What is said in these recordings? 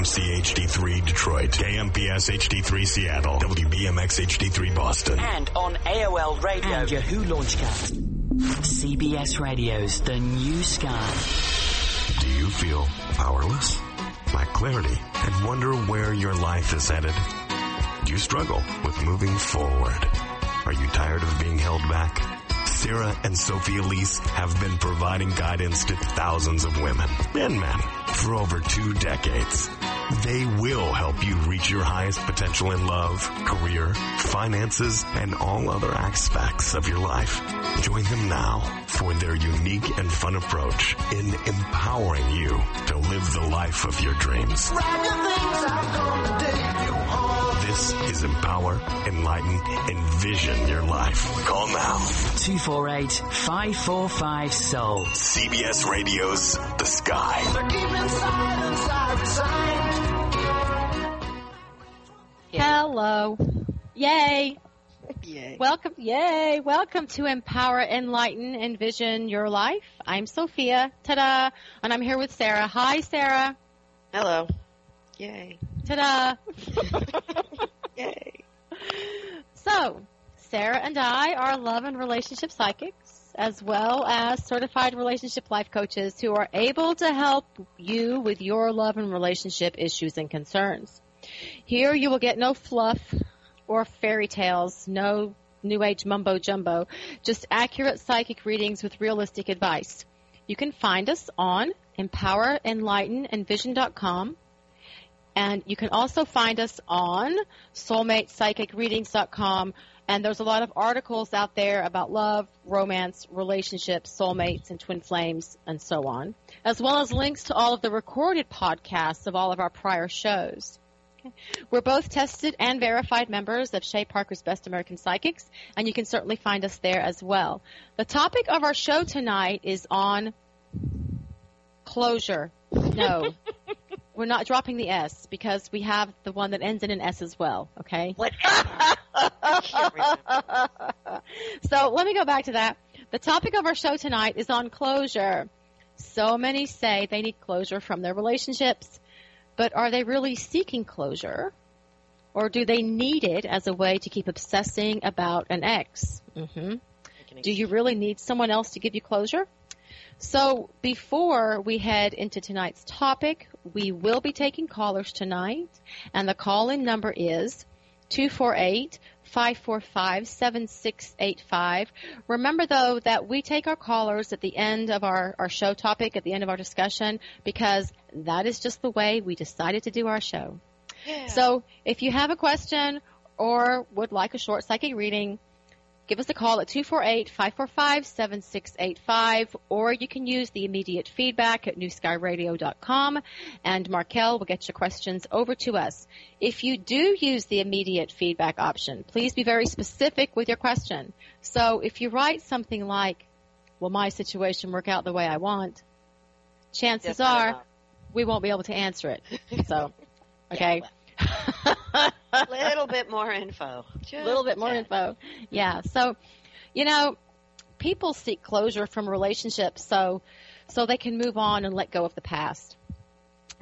KMC HD3 Detroit, KMPS HD3 Seattle, WBMX HD3 Boston, and on AOL Radio and Yahoo Launchcast. CBS Radio's The New Sky. Do you feel powerless? Lack clarity and wonder where your life is headed? Do you struggle with moving forward? Are you tired of being held back? Sarah and Sophie Elise have been providing guidance to thousands of women and men for over two decades. They will help you reach your highest potential in love, career, finances, and all other aspects of your life. Join them now for their unique and fun approach in empowering you to live the life of your dreams. This is Empower, Enlighten, Envision Your Life. Call now. 248-545-SOUL. CBS Radio's The Sky. So keeping silence, yeah. Hello. Yay. Yay. Welcome, yay. Welcome to Empower, Enlighten, Envision Your Life. I'm Sophia. Ta-da. And I'm here with Sarah. Hi, Sarah. Hello. Yay. Ta-da. Yay. So, Sarah and I are love and relationship psychics, as well as certified relationship life coaches who are able to help you with your love and relationship issues and concerns. Here you will get no fluff or fairy tales, no new age mumbo jumbo, just accurate psychic readings with realistic advice. You can find us on empowerenlightenenvision.com and you can also find us on soulmatepsychicreadings.com and there's a lot of articles out there about love, romance, relationships, soulmates, and twin flames, and so on, as well as links to all of the recorded podcasts of all of our prior shows. Okay. We're both tested and verified members of Shay Parker's Best American Psychics, and you can certainly find us there as well. The topic of our show tonight is on closure. No. We're not dropping the S because we have the one that ends in an S as well, okay? Whatever. so let me go back to that. The topic of our show tonight is on closure. So many say they need closure from their relationships, but are they really seeking closure? Or do they need it as a way to keep obsessing about an ex? Mm-hmm. Do you really need someone else to give you closure? So before we head into tonight's topic, we will be taking callers tonight, and the call-in number is 248-545-7685. Remember though that we take our callers at the end of our, our show topic, at the end of our discussion, because that is just the way we decided to do our show. Yeah. So if you have a question or would like a short psychic reading, give us a call at 248-545-7685 or you can use the immediate feedback at newskyradio.com and Markel will get your questions over to us. If you do use the immediate feedback option, please be very specific with your question. So if you write something like, will my situation work out the way I want? Chances Yes, are we won't be able to answer it. So, okay. A little bit more info. a little bit more info. Yeah. So, you know, people seek closure from relationships so so they can move on and let go of the past.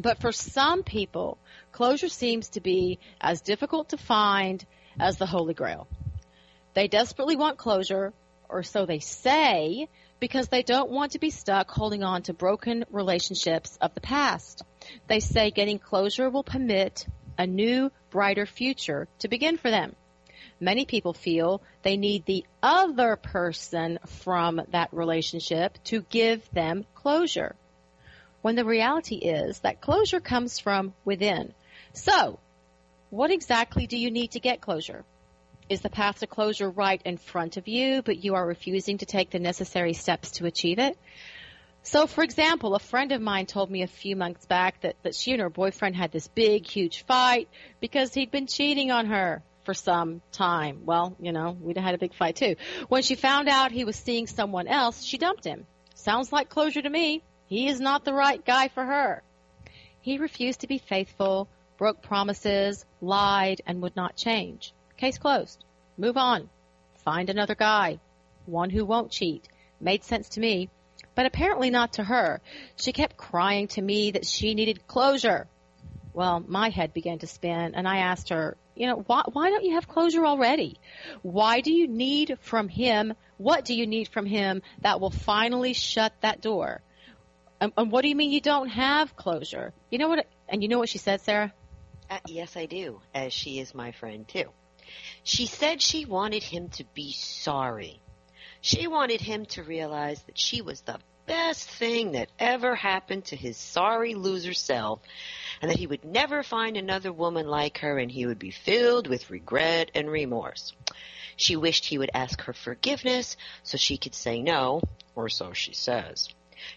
But for some people, closure seems to be as difficult to find as the Holy Grail. They desperately want closure, or so they say, because they don't want to be stuck holding on to broken relationships of the past. They say getting closure will permit a new, brighter future to begin for them. Many people feel they need the other person from that relationship to give them closure. When the reality is that closure comes from within. So, what exactly do you need to get closure? Is the path to closure right in front of you, but you are refusing to take the necessary steps to achieve it? So, for example, a friend of mine told me a few months back that, that she and her boyfriend had this big, huge fight because he'd been cheating on her for some time. Well, you know, we'd had a big fight too. When she found out he was seeing someone else, she dumped him. Sounds like closure to me. He is not the right guy for her. He refused to be faithful, broke promises, lied, and would not change. Case closed. Move on. Find another guy. One who won't cheat. Made sense to me but apparently not to her. She kept crying to me that she needed closure. Well, my head began to spin, and I asked her, you know, why, why don't you have closure already? Why do you need from him, what do you need from him that will finally shut that door? And, and what do you mean you don't have closure? You know what, and you know what she said, Sarah? Uh, yes, I do, as she is my friend too. She said she wanted him to be sorry. She wanted him to realize that she was the best thing that ever happened to his sorry loser self and that he would never find another woman like her and he would be filled with regret and remorse. She wished he would ask her forgiveness so she could say no, or so she says.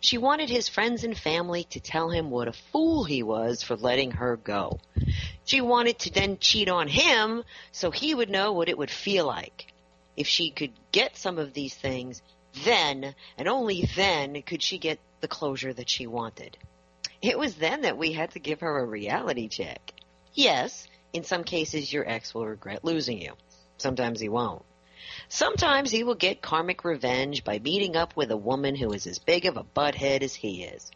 She wanted his friends and family to tell him what a fool he was for letting her go. She wanted to then cheat on him so he would know what it would feel like. If she could get some of these things, then, and only then, could she get the closure that she wanted. It was then that we had to give her a reality check. Yes, in some cases your ex will regret losing you. Sometimes he won't. Sometimes he will get karmic revenge by meeting up with a woman who is as big of a butthead as he is.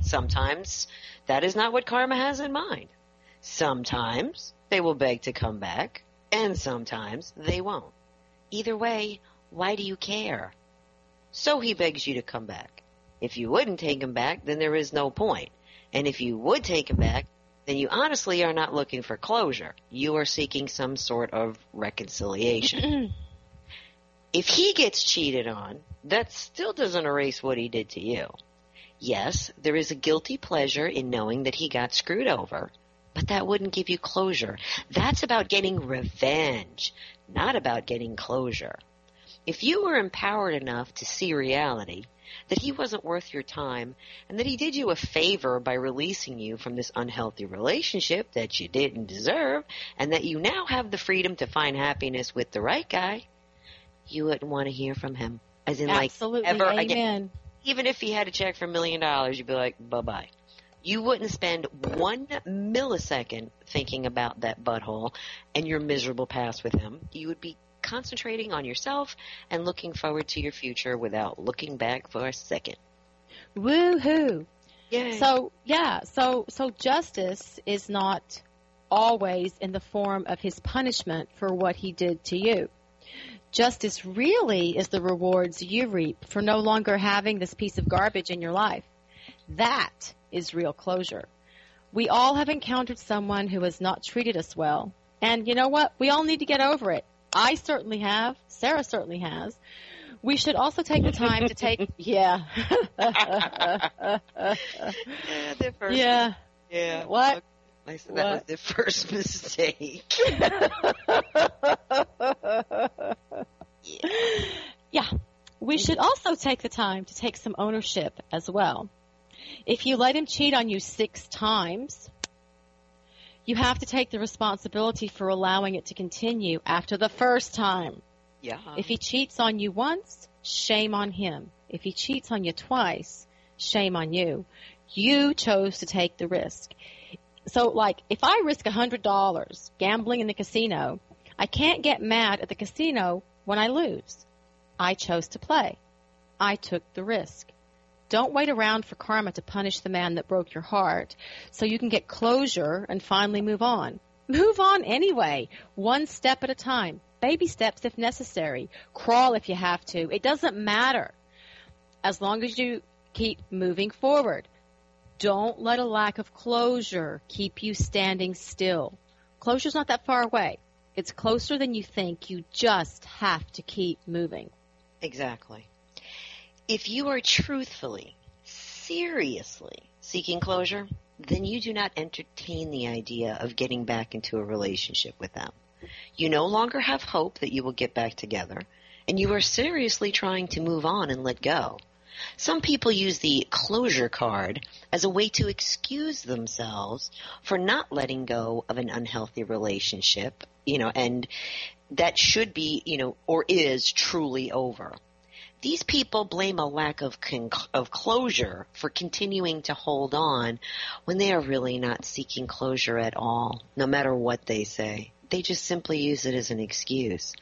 Sometimes that is not what karma has in mind. Sometimes they will beg to come back, and sometimes they won't. Either way, why do you care? So he begs you to come back. If you wouldn't take him back, then there is no point. And if you would take him back, then you honestly are not looking for closure. You are seeking some sort of reconciliation. if he gets cheated on, that still doesn't erase what he did to you. Yes, there is a guilty pleasure in knowing that he got screwed over, but that wouldn't give you closure. That's about getting revenge, not about getting closure. If you were empowered enough to see reality, that he wasn't worth your time, and that he did you a favor by releasing you from this unhealthy relationship that you didn't deserve, and that you now have the freedom to find happiness with the right guy, you wouldn't want to hear from him. As in, Absolutely. like, ever Amen. again. Even if he had a check for a million dollars, you'd be like, bye bye. You wouldn't spend one millisecond thinking about that butthole and your miserable past with him. You would be concentrating on yourself and looking forward to your future without looking back for a second. Woohoo! Yay. So yeah, so so justice is not always in the form of his punishment for what he did to you. Justice really is the rewards you reap for no longer having this piece of garbage in your life. That is real closure. We all have encountered someone who has not treated us well. And you know what? We all need to get over it. I certainly have. Sarah certainly has. We should also take the time to take, yeah. yeah, the first yeah. yeah. What? I said that was the first mistake. Yeah. We should also take the time to take some ownership as well. If you let him cheat on you six times, you have to take the responsibility for allowing it to continue after the first time. Yeah. If he cheats on you once, shame on him. If he cheats on you twice, shame on you. You chose to take the risk. So, like, if I risk a hundred dollars gambling in the casino, I can't get mad at the casino when I lose. I chose to play. I took the risk. Don't wait around for karma to punish the man that broke your heart so you can get closure and finally move on. Move on anyway, one step at a time. Baby steps if necessary. Crawl if you have to. It doesn't matter. As long as you keep moving forward. Don't let a lack of closure keep you standing still. Closure's not that far away. It's closer than you think. You just have to keep moving. Exactly. If you are truthfully, seriously seeking closure, then you do not entertain the idea of getting back into a relationship with them. You no longer have hope that you will get back together, and you are seriously trying to move on and let go. Some people use the closure card as a way to excuse themselves for not letting go of an unhealthy relationship, you know, and that should be, you know, or is truly over. These people blame a lack of con- of closure for continuing to hold on when they are really not seeking closure at all, no matter what they say. They just simply use it as an excuse.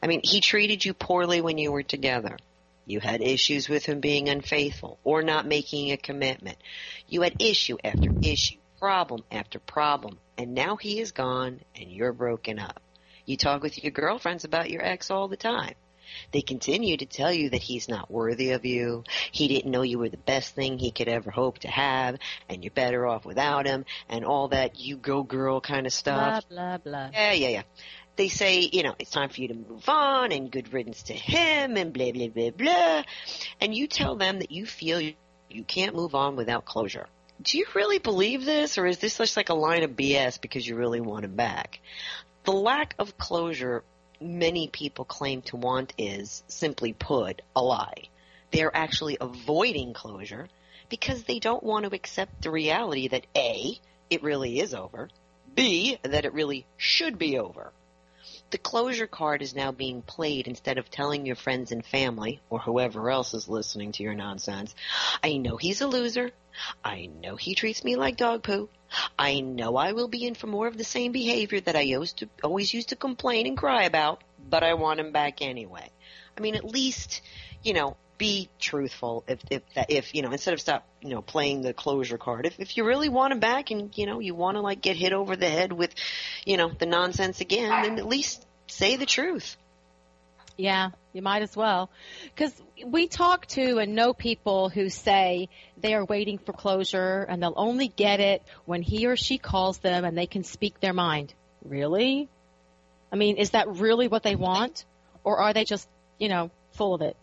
I mean, he treated you poorly when you were together. You had issues with him being unfaithful or not making a commitment. You had issue after issue, problem after problem, and now he is gone and you're broken up. You talk with your girlfriends about your ex all the time. They continue to tell you that he's not worthy of you. He didn't know you were the best thing he could ever hope to have, and you're better off without him, and all that you go girl kind of stuff. Blah, blah, blah. Yeah, yeah, yeah. They say, you know, it's time for you to move on and good riddance to him and blah, blah, blah, blah. And you tell them that you feel you, you can't move on without closure. Do you really believe this or is this just like a line of BS because you really want him back? The lack of closure many people claim to want is, simply put, a lie. They're actually avoiding closure because they don't want to accept the reality that A, it really is over, B, that it really should be over. The closure card is now being played instead of telling your friends and family, or whoever else is listening to your nonsense, I know he's a loser. I know he treats me like dog poo. I know I will be in for more of the same behavior that I used to, always used to complain and cry about, but I want him back anyway. I mean, at least, you know, be truthful if, if, if, you know, instead of stop, you know, playing the closure card. If, if you really want him back and, you know, you want to like get hit over the head with, you know, the nonsense again, then at least say the truth. Yeah, you might as well. Because we talk to and know people who say they are waiting for closure and they'll only get it when he or she calls them and they can speak their mind. Really? I mean, is that really what they want? Or are they just, you know, full of it?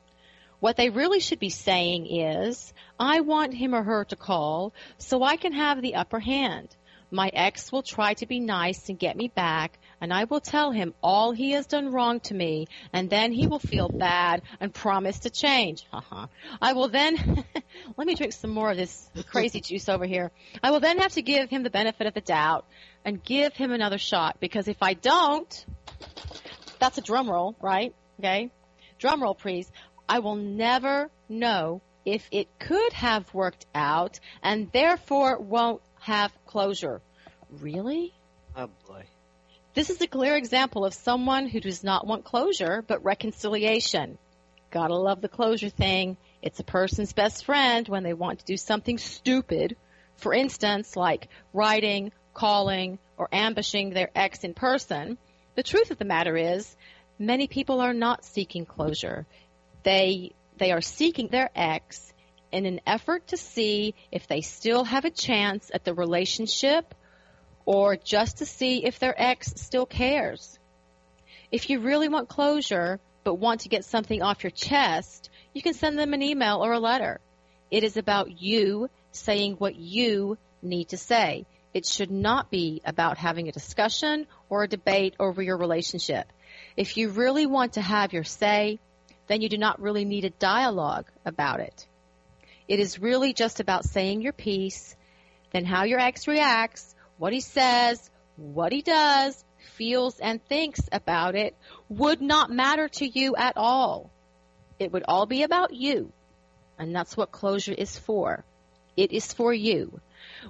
What they really should be saying is, I want him or her to call so I can have the upper hand. My ex will try to be nice and get me back, and I will tell him all he has done wrong to me, and then he will feel bad and promise to change. Uh-huh. I will then, let me drink some more of this crazy juice over here. I will then have to give him the benefit of the doubt and give him another shot, because if I don't, that's a drum roll, right? Okay? Drum roll, please. I will never know if it could have worked out and therefore won't have closure. Really? Oh boy. This is a clear example of someone who does not want closure but reconciliation. Gotta love the closure thing. It's a person's best friend when they want to do something stupid. For instance, like writing, calling, or ambushing their ex in person. The truth of the matter is, many people are not seeking closure. They, they are seeking their ex in an effort to see if they still have a chance at the relationship or just to see if their ex still cares. If you really want closure but want to get something off your chest, you can send them an email or a letter. It is about you saying what you need to say. It should not be about having a discussion or a debate over your relationship. If you really want to have your say, then you do not really need a dialogue about it. It is really just about saying your piece, then how your ex reacts, what he says, what he does, feels, and thinks about it would not matter to you at all. It would all be about you. And that's what closure is for. It is for you.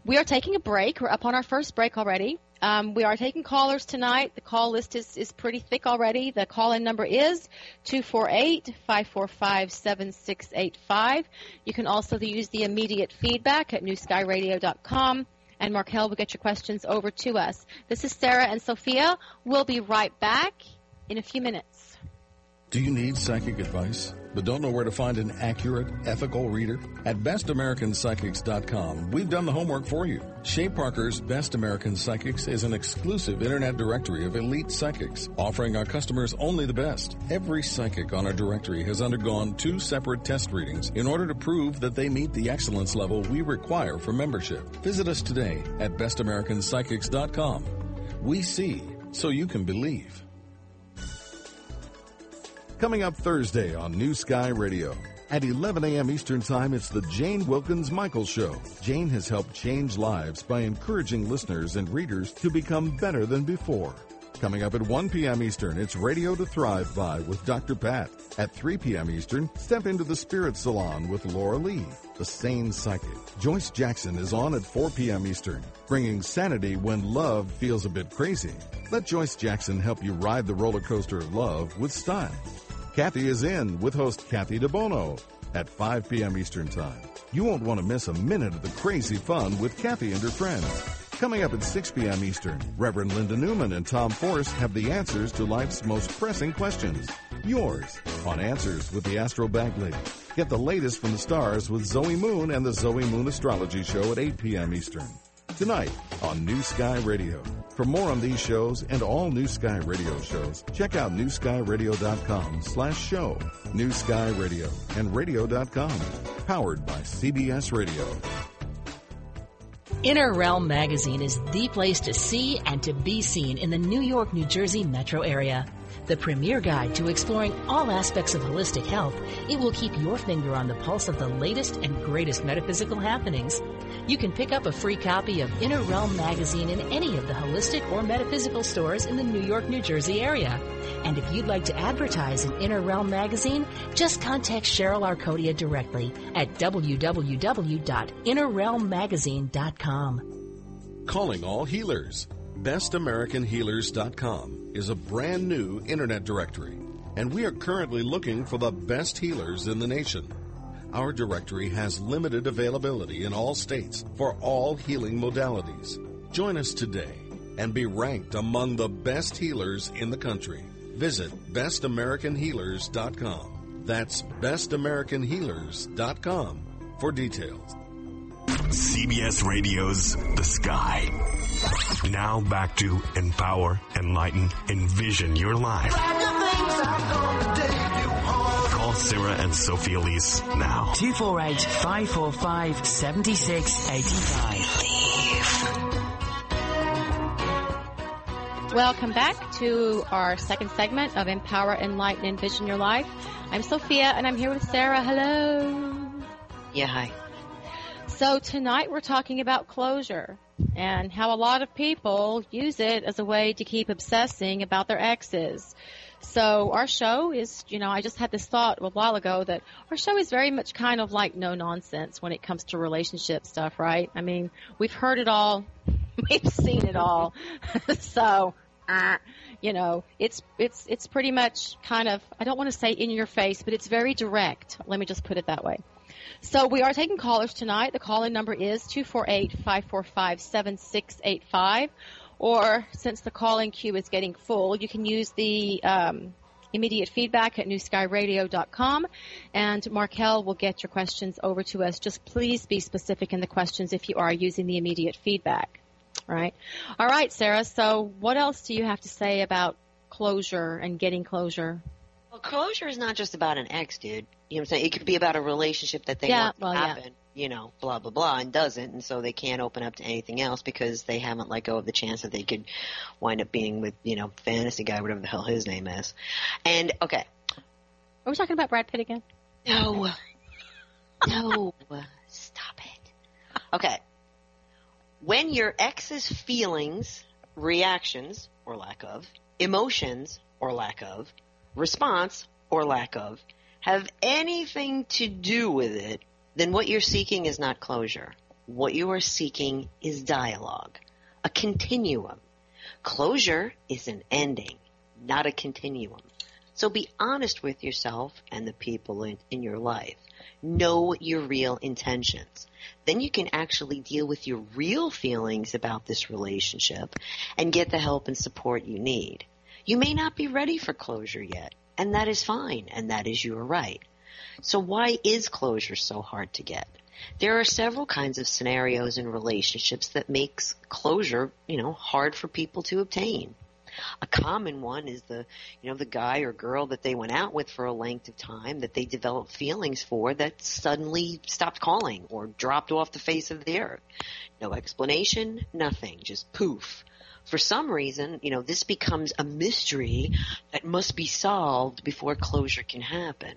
We are taking a break. We're up on our first break already. Um, we are taking callers tonight. The call list is, is pretty thick already. The call in number is 248-545-7685. You can also use the immediate feedback at newskyradio.com and Markel will get your questions over to us. This is Sarah and Sophia. We'll be right back in a few minutes. Do you need psychic advice, but don't know where to find an accurate, ethical reader? At bestamericanpsychics.com, we've done the homework for you. Shay Parker's Best American Psychics is an exclusive internet directory of elite psychics, offering our customers only the best. Every psychic on our directory has undergone two separate test readings in order to prove that they meet the excellence level we require for membership. Visit us today at bestamericanpsychics.com. We see so you can believe. Coming up Thursday on New Sky Radio. At 11 a.m. Eastern Time, it's the Jane Wilkens Michael Show. Jane has helped change lives by encouraging listeners and readers to become better than before. Coming up at 1 p.m. Eastern, it's Radio to Thrive By with Dr. Pat. At 3 p.m. Eastern, step into the Spirit Salon with Laura Lee, the sane psychic. Joyce Jackson is on at 4 p.m. Eastern, bringing sanity when love feels a bit crazy. Let Joyce Jackson help you ride the roller coaster of love with style. Kathy is in with host Kathy DeBono at 5 p.m. Eastern Time. You won't want to miss a minute of the crazy fun with Kathy and her friends. Coming up at 6 p.m. Eastern, Reverend Linda Newman and Tom Forrest have the answers to life's most pressing questions. Yours on Answers with the Astro Bag Lady. Get the latest from the stars with Zoe Moon and the Zoe Moon Astrology Show at 8 p.m. Eastern. Tonight on New Sky Radio. For more on these shows and all New Sky Radio shows, check out newskyradio.com slash show. New Sky Radio and radio.com. Powered by CBS Radio. Inner Realm Magazine is the place to see and to be seen in the New York, New Jersey metro area. The premier guide to exploring all aspects of holistic health, it will keep your finger on the pulse of the latest and greatest metaphysical happenings. You can pick up a free copy of Inner Realm Magazine in any of the holistic or metaphysical stores in the New York, New Jersey area. And if you'd like to advertise in Inner Realm Magazine, just contact Cheryl Arcodia directly at www.innerrealmmagazine.com. Calling all healers. BestAmericanHealers.com is a brand new internet directory, and we are currently looking for the best healers in the nation. Our directory has limited availability in all states for all healing modalities. Join us today and be ranked among the best healers in the country. Visit bestamericanhealers.com. That's bestamericanhealers.com for details. CBS Radio's The Sky. Now back to empower, enlighten, envision your life. Call Sarah and Sophie Elise now. 248 545 7685. Welcome back to our second segment of Empower, Enlighten, Envision Your Life. I'm Sophia and I'm here with Sarah. Hello. Yeah, hi. So tonight we're talking about closure and how a lot of people use it as a way to keep obsessing about their exes. So our show is, you know, I just had this thought a while ago that our show is very much kind of like no nonsense when it comes to relationship stuff, right? I mean, we've heard it all, we've seen it all. so, uh, you know, it's it's it's pretty much kind of I don't want to say in your face, but it's very direct. Let me just put it that way. So we are taking callers tonight. The call-in number is 248-545-7685. Or since the call-in queue is getting full, you can use the um, immediate feedback at newskyradio.com and Markel will get your questions over to us. Just please be specific in the questions if you are using the immediate feedback. Right. All right, Sarah. So what else do you have to say about closure and getting closure? Well, closure is not just about an ex, dude. You know what I'm saying? It could be about a relationship that they Yeah, want to well, yeah. happen, you know, blah, blah, blah, and doesn't, and so they can't open up to anything else because they haven't let go of the chance that they could wind up being with, you know, fantasy guy, whatever the hell his name is. And, okay, Are we talking about Brad Pitt again? no, no, stop it. Okay. When your ex's feelings, reactions, or lack of, emotions, or lack of, response, or lack of, have anything to do with it, then what you're seeking is not closure. What you are seeking is dialogue, a continuum. Closure is an ending, not a continuum. So be honest with yourself and the people in, in your life. Know your real intentions. Then you can actually deal with your real feelings about this relationship and get the help and support you need. You may not be ready for closure yet, and that is fine, and that is your right. So why is closure so hard to get? There are several kinds of scenarios in relationships that makes closure, you know, hard for people to obtain. A common one is the, you know, the guy or girl that they went out with for a length of time that they developed feelings for that suddenly stopped calling or dropped off the face of the earth. No explanation, nothing, just poof. For some reason, you know, this becomes a mystery that must be solved before closure can happen.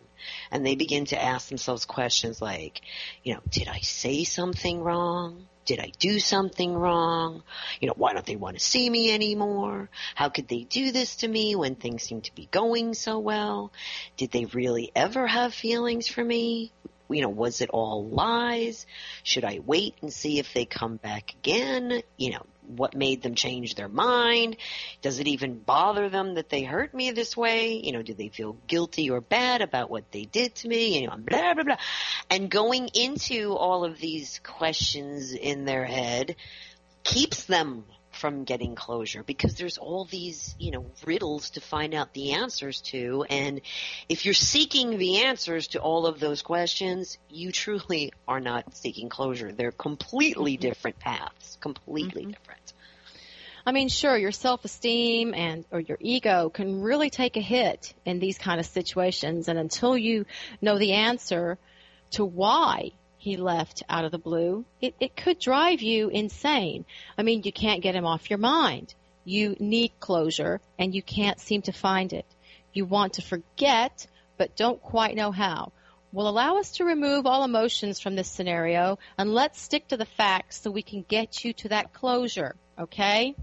And they begin to ask themselves questions like, you know, did I say something wrong? Did I do something wrong? You know, why don't they want to see me anymore? How could they do this to me when things seem to be going so well? Did they really ever have feelings for me? You know, was it all lies? Should I wait and see if they come back again? You know, what made them change their mind? Does it even bother them that they hurt me this way? You know, do they feel guilty or bad about what they did to me? You know, blah, blah, blah. And going into all of these questions in their head, keeps them from getting closure because there's all these, you know, riddles to find out the answers to. And if you're seeking the answers to all of those questions, you truly are not seeking closure. They're completely mm-hmm. different paths, completely mm-hmm. different. I mean, sure, your self-esteem and or your ego can really take a hit in these kind of situations, and until you know the answer to why he left out of the blue, it, it could drive you insane. I mean, you can't get him off your mind. You need closure and you can't seem to find it. You want to forget, but don't quite know how. Well, allow us to remove all emotions from this scenario and let's stick to the facts so we can get you to that closure, okay?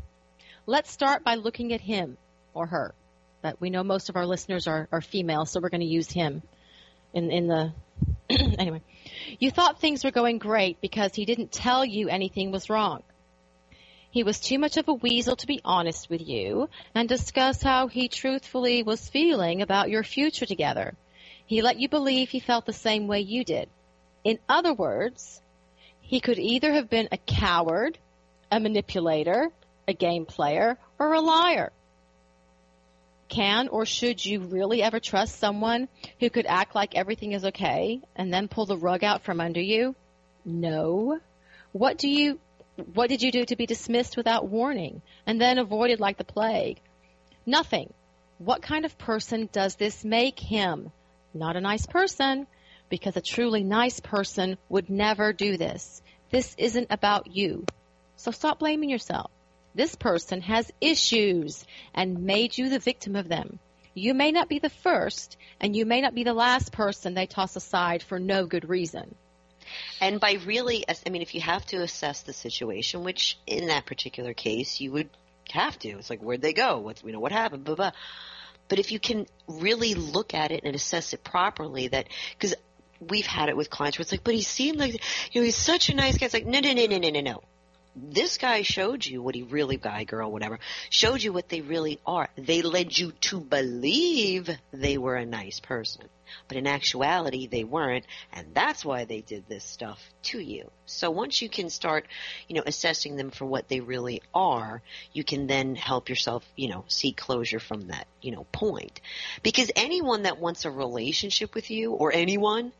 Let's start by looking at him or her. But we know most of our listeners are, are female, so we're going to use him in, in the, anyway. You thought things were going great because he didn't tell you anything was wrong. He was too much of a weasel to be honest with you and discuss how he truthfully was feeling about your future together. He let you believe he felt the same way you did. In other words, he could either have been a coward, a manipulator, a game player, or a liar. Can or should you really ever trust someone who could act like everything is okay and then pull the rug out from under you? No. What do you what did you do to be dismissed without warning and then avoided like the plague? Nothing. What kind of person does this make him? Not a nice person, because a truly nice person would never do this. This isn't about you. So stop blaming yourself. This person has issues and made you the victim of them. You may not be the first, and you may not be the last person they toss aside for no good reason. And by really, I mean, if you have to assess the situation, which in that particular case you would have to, it's like where'd they go? What's you know what happened? Blah blah. But if you can really look at it and assess it properly, that because we've had it with clients where it's like, but he seemed like you know he's such a nice guy. It's like no no no no no no no this guy showed you what he really, guy, girl, whatever, showed you what they really are. They led you to believe they were a nice person. But in actuality, they weren't, and that's why they did this stuff to you. So once you can start, you know, assessing them for what they really are, you can then help yourself, you know, seek closure from that, you know, point. Because anyone that wants a relationship with you, or anyone,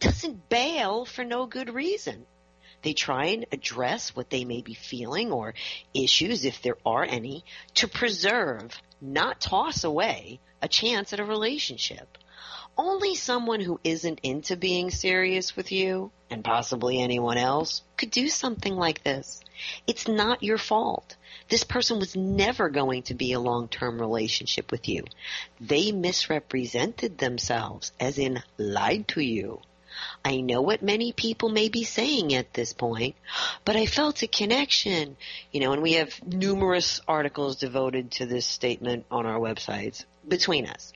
doesn't bail for no good reason. They try and address what they may be feeling or issues, if there are any, to preserve, not toss away, a chance at a relationship. Only someone who isn't into being serious with you, and possibly anyone else, could do something like this. It's not your fault. This person was never going to be a long-term relationship with you. They misrepresented themselves, as in lied to you. I know what many people may be saying at this point, but I felt a connection. You know, and we have numerous articles devoted to this statement on our websites between us.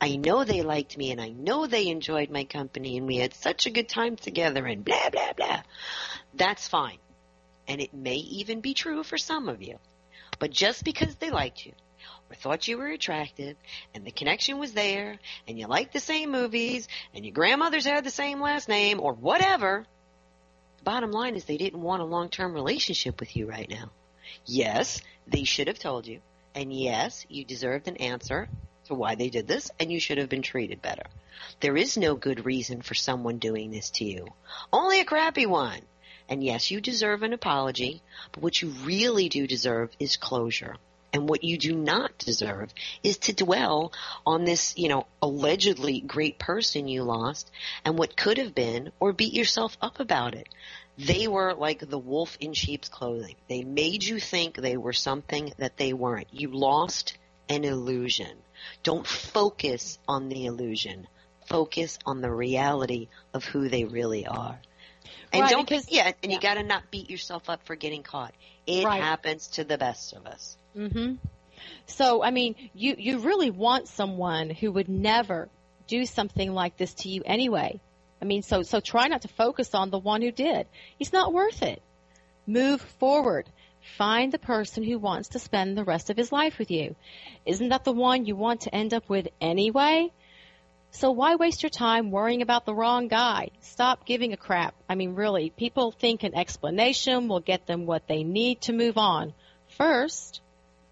I know they liked me and I know they enjoyed my company and we had such a good time together and blah, blah, blah. That's fine. And it may even be true for some of you. But just because they liked you or thought you were attractive and the connection was there and you liked the same movies and your grandmothers had the same last name or whatever, the bottom line is they didn't want a long-term relationship with you right now. Yes, they should have told you. And yes, you deserved an answer to why they did this and you should have been treated better. There is no good reason for someone doing this to you. Only a crappy one. And yes, you deserve an apology, but what you really do deserve is closure. And what you do not deserve is to dwell on this, you know, allegedly great person you lost and what could have been or beat yourself up about it. They were like the wolf in sheep's clothing. They made you think they were something that they weren't. You lost an illusion. Don't focus on the illusion. Focus on the reality of who they really are. And right, don't because, yeah, and yeah. you got to not beat yourself up for getting caught. It right. happens to the best of us. Mm-hmm. So, I mean, you, you really want someone who would never do something like this to you anyway. I mean, so, so try not to focus on the one who did. He's not worth it. Move forward. Find the person who wants to spend the rest of his life with you. Isn't that the one you want to end up with anyway? So why waste your time worrying about the wrong guy? Stop giving a crap. I mean, really, people think an explanation will get them what they need to move on. First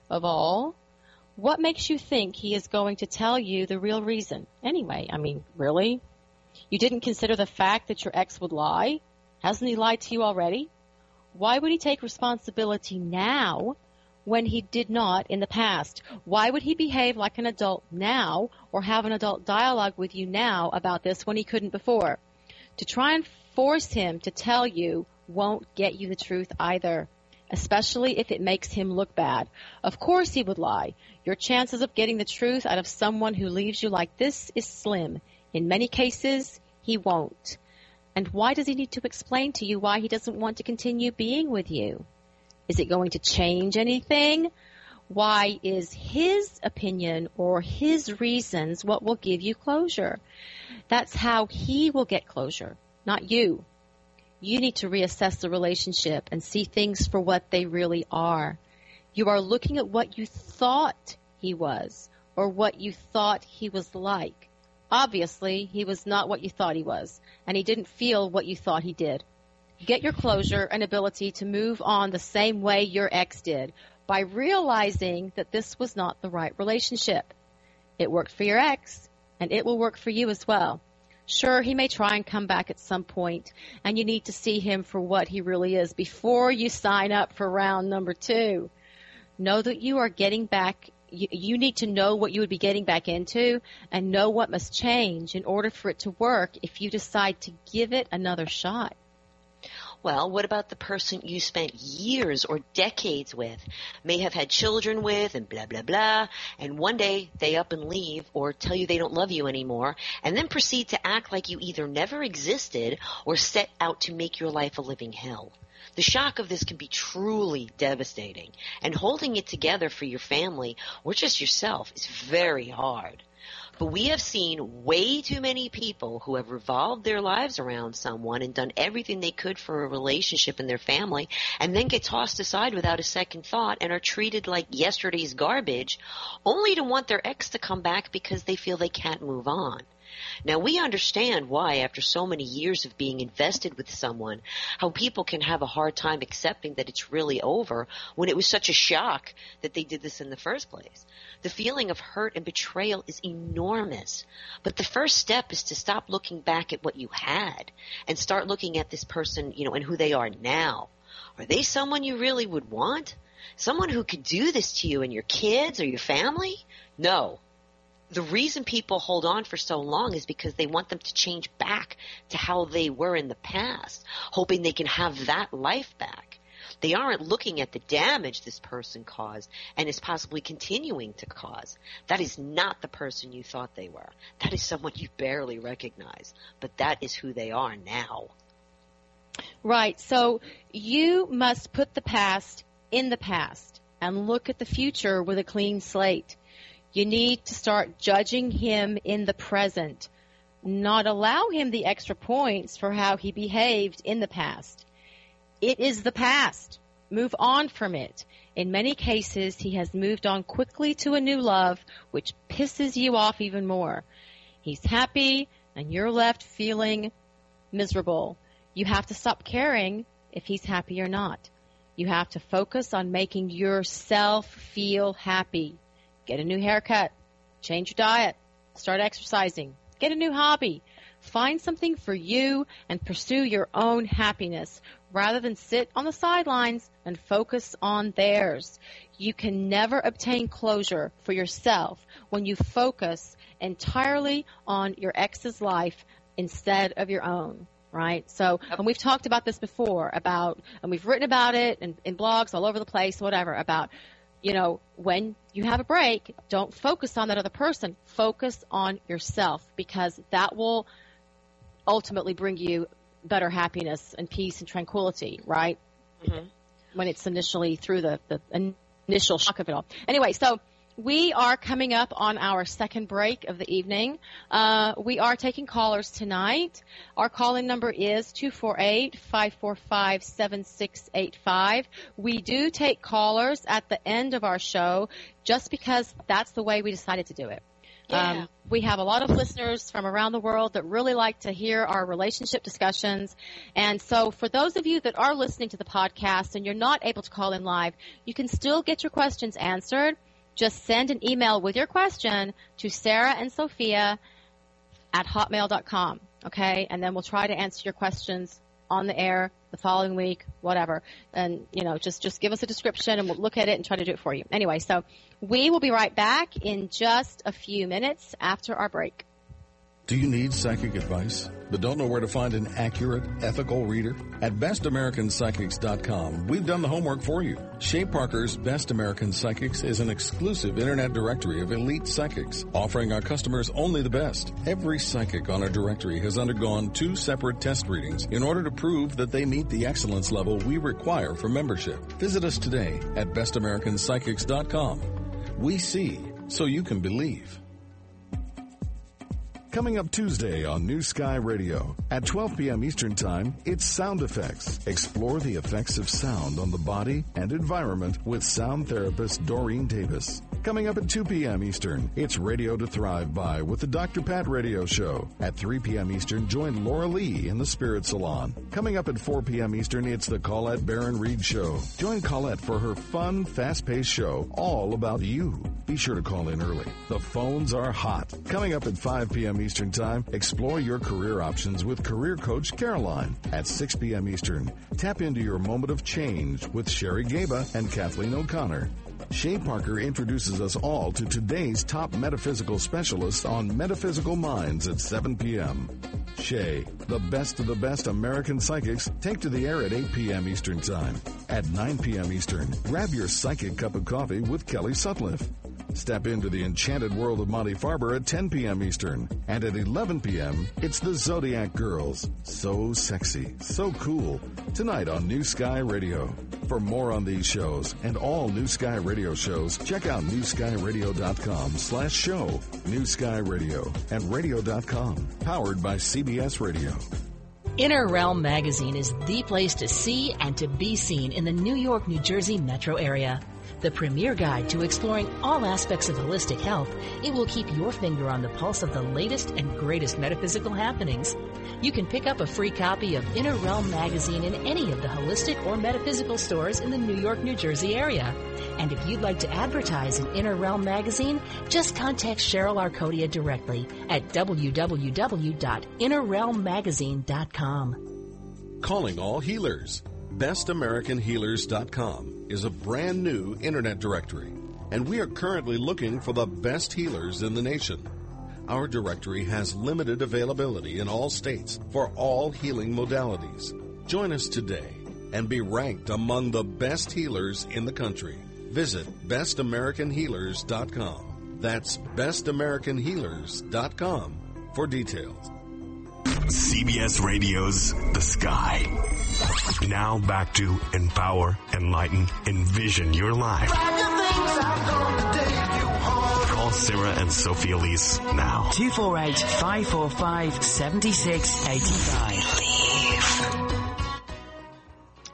of all, what makes you think he is going to tell you the real reason? Anyway, I mean, really? You didn't consider the fact that your ex would lie? Hasn't he lied to you already? Why would he take responsibility now when he did not in the past? Why would he behave like an adult now or have an adult dialogue with you now about this when he couldn't before? To try and force him to tell you won't get you the truth either, especially if it makes him look bad. Of course he would lie. Your chances of getting the truth out of someone who leaves you like this is slim. In many cases, he won't. And why does he need to explain to you why he doesn't want to continue being with you? Is it going to change anything? Why is his opinion or his reasons what will give you closure? That's how he will get closure, not you. You need to reassess the relationship and see things for what they really are. You are looking at what you thought he was or what you thought he was like. Obviously, he was not what you thought he was, and he didn't feel what you thought he did. Get your closure and ability to move on the same way your ex did by realizing that this was not the right relationship. It worked for your ex, and it will work for you as well. Sure, he may try and come back at some point, and you need to see him for what he really is before you sign up for round number two. Know that you are getting back you, you need to know what you would be getting back into and know what must change in order for it to work if you decide to give it another shot. Well, what about the person you spent years or decades with, may have had children with, and blah, blah, blah, and one day they up and leave or tell you they don't love you anymore, and then proceed to act like you either never existed or set out to make your life a living hell? The shock of this can be truly devastating, and holding it together for your family or just yourself is very hard. But we have seen way too many people who have revolved their lives around someone and done everything they could for a relationship in their family and then get tossed aside without a second thought and are treated like yesterday's garbage only to want their ex to come back because they feel they can't move on. Now we understand why after so many years of being invested with someone, how people can have a hard time accepting that it's really over when it was such a shock that they did this in the first place. The feeling of hurt and betrayal is enormous. But the first step is to stop looking back at what you had and start looking at this person, you know, and who they are now. Are they someone you really would want? Someone who could do this to you and your kids or your family? No the reason people hold on for so long is because they want them to change back to how they were in the past, hoping they can have that life back. They aren't looking at the damage this person caused and is possibly continuing to cause. That is not the person you thought they were. That is someone you barely recognize, but that is who they are now. Right. So you must put the past in the past and look at the future with a clean slate. You need to start judging him in the present, not allow him the extra points for how he behaved in the past. It is the past. Move on from it. In many cases, he has moved on quickly to a new love, which pisses you off even more. He's happy, and you're left feeling miserable. You have to stop caring if he's happy or not. You have to focus on making yourself feel happy. Get a new haircut. Change your diet. Start exercising. Get a new hobby. Find something for you and pursue your own happiness rather than sit on the sidelines and focus on theirs. You can never obtain closure for yourself when you focus entirely on your ex's life instead of your own right? So, and we've talked about this before about, and we've written about it in, in blogs all over the place, whatever, about you know, when you have a break, don't focus on that other person. Focus on yourself because that will ultimately bring you better happiness and peace and tranquility, right? Mm-hmm. When it's initially through the, the initial shock of it all. Anyway, so we are coming up on our second break of the evening. Uh, we are taking callers tonight. Our calling number is 248-545-7685. We do take callers at the end of our show just because that's the way we decided to do it. Yeah. Um, we have a lot of listeners from around the world that really like to hear our relationship discussions. And so for those of you that are listening to the podcast and you're not able to call in live, you can still get your questions answered. Just send an email with your question to Sarah and Sophia at hotmail.com. Okay. And then we'll try to answer your questions on the air the following week, whatever. And, you know, just, just give us a description and we'll look at it and try to do it for you. Anyway, so we will be right back in just a few minutes after our break. Do you need psychic advice, but don't know where to find an accurate, ethical reader? At bestamericanpsychics.com, we've done the homework for you. Shay Parker's Best American Psychics is an exclusive internet directory of elite psychics, offering our customers only the best. Every psychic on our directory has undergone two separate test readings in order to prove that they meet the excellence level we require for membership. Visit us today at bestamericanpsychics.com. We see so you can believe. Coming up Tuesday on New Sky Radio at 12 p.m. Eastern Time, it's Sound Effects. Explore the effects of sound on the body and environment with sound therapist Doreen Davis. Coming up at 2 p.m. Eastern, it's Radio to Thrive By with the Dr. Pat Radio Show. At 3 p.m. Eastern, join Laura Lee in the Spirit Salon. Coming up at 4 p.m. Eastern, it's the Colette Baron Reid Show. Join Colette for her fun, fast-paced show all about you. Be sure to call in early. The phones are hot. Coming up at 5 p.m. Eastern Time, explore your career options with career coach Caroline. At 6 p.m. Eastern, tap into your moment of change with Sherry Gaba and Kathleen O'Connor. Shay Parker introduces us all to today's top metaphysical specialists on Metaphysical Minds at 7 p.m. Shay, the best of the best American psychics, take to the air at 8 p.m. Eastern Time. At 9 p.m. Eastern, grab your psychic cup of coffee with Kelly Sutcliffe. Step into the enchanted world of Monty Farber at 10 p.m. Eastern. And at 11 p.m., it's the Zodiac Girls. So sexy, so cool. Tonight on New Sky Radio. For more on these shows and all New Sky Radio shows, check out newskyradio.com slash show. New Sky Radio and radio.com. Powered by CBS Radio. Inner Realm Magazine is the place to see and to be seen in the New York, New Jersey metro area. The premier guide to exploring all aspects of holistic health, it will keep your finger on the pulse of the latest and greatest metaphysical happenings. You can pick up a free copy of Inner Realm Magazine in any of the holistic or metaphysical stores in the New York, New Jersey area. And if you'd like to advertise in Inner Realm Magazine, just contact Cheryl Arcodia directly at www.innerrealmmagazine.com. Calling all healers. BestAmericanHealers.com is a brand new internet directory, and we are currently looking for the best healers in the nation. Our directory has limited availability in all states for all healing modalities. Join us today and be ranked among the best healers in the country. Visit bestamericanhealers.com. That's bestamericanhealers.com for details. CBS Radio's The Sky. Now back to empower, enlighten, envision your life. Call Sarah and Sophie Elise now. 248 545 7685.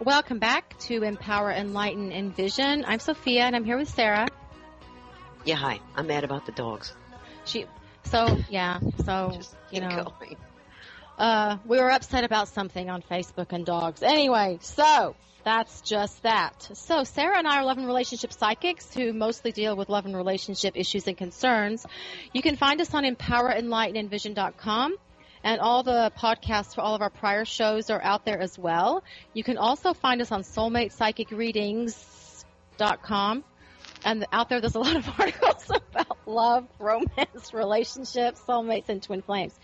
Welcome back to Empower, Enlighten, Envision. I'm Sophia and I'm here with Sarah. Yeah, hi. I'm mad about the dogs. She, so yeah, so Just you keep know, going. Uh, we were upset about something on Facebook and dogs. Anyway, so that's just that. So Sarah and I are love and relationship psychics who mostly deal with love and relationship issues and concerns. You can find us on empowerenlightenenvision.com. And all the podcasts for all of our prior shows are out there as well. You can also find us on soulmatepsychicreadings.com. And out there, there's a lot of articles about love, romance, relationships, soulmates, and twin flames.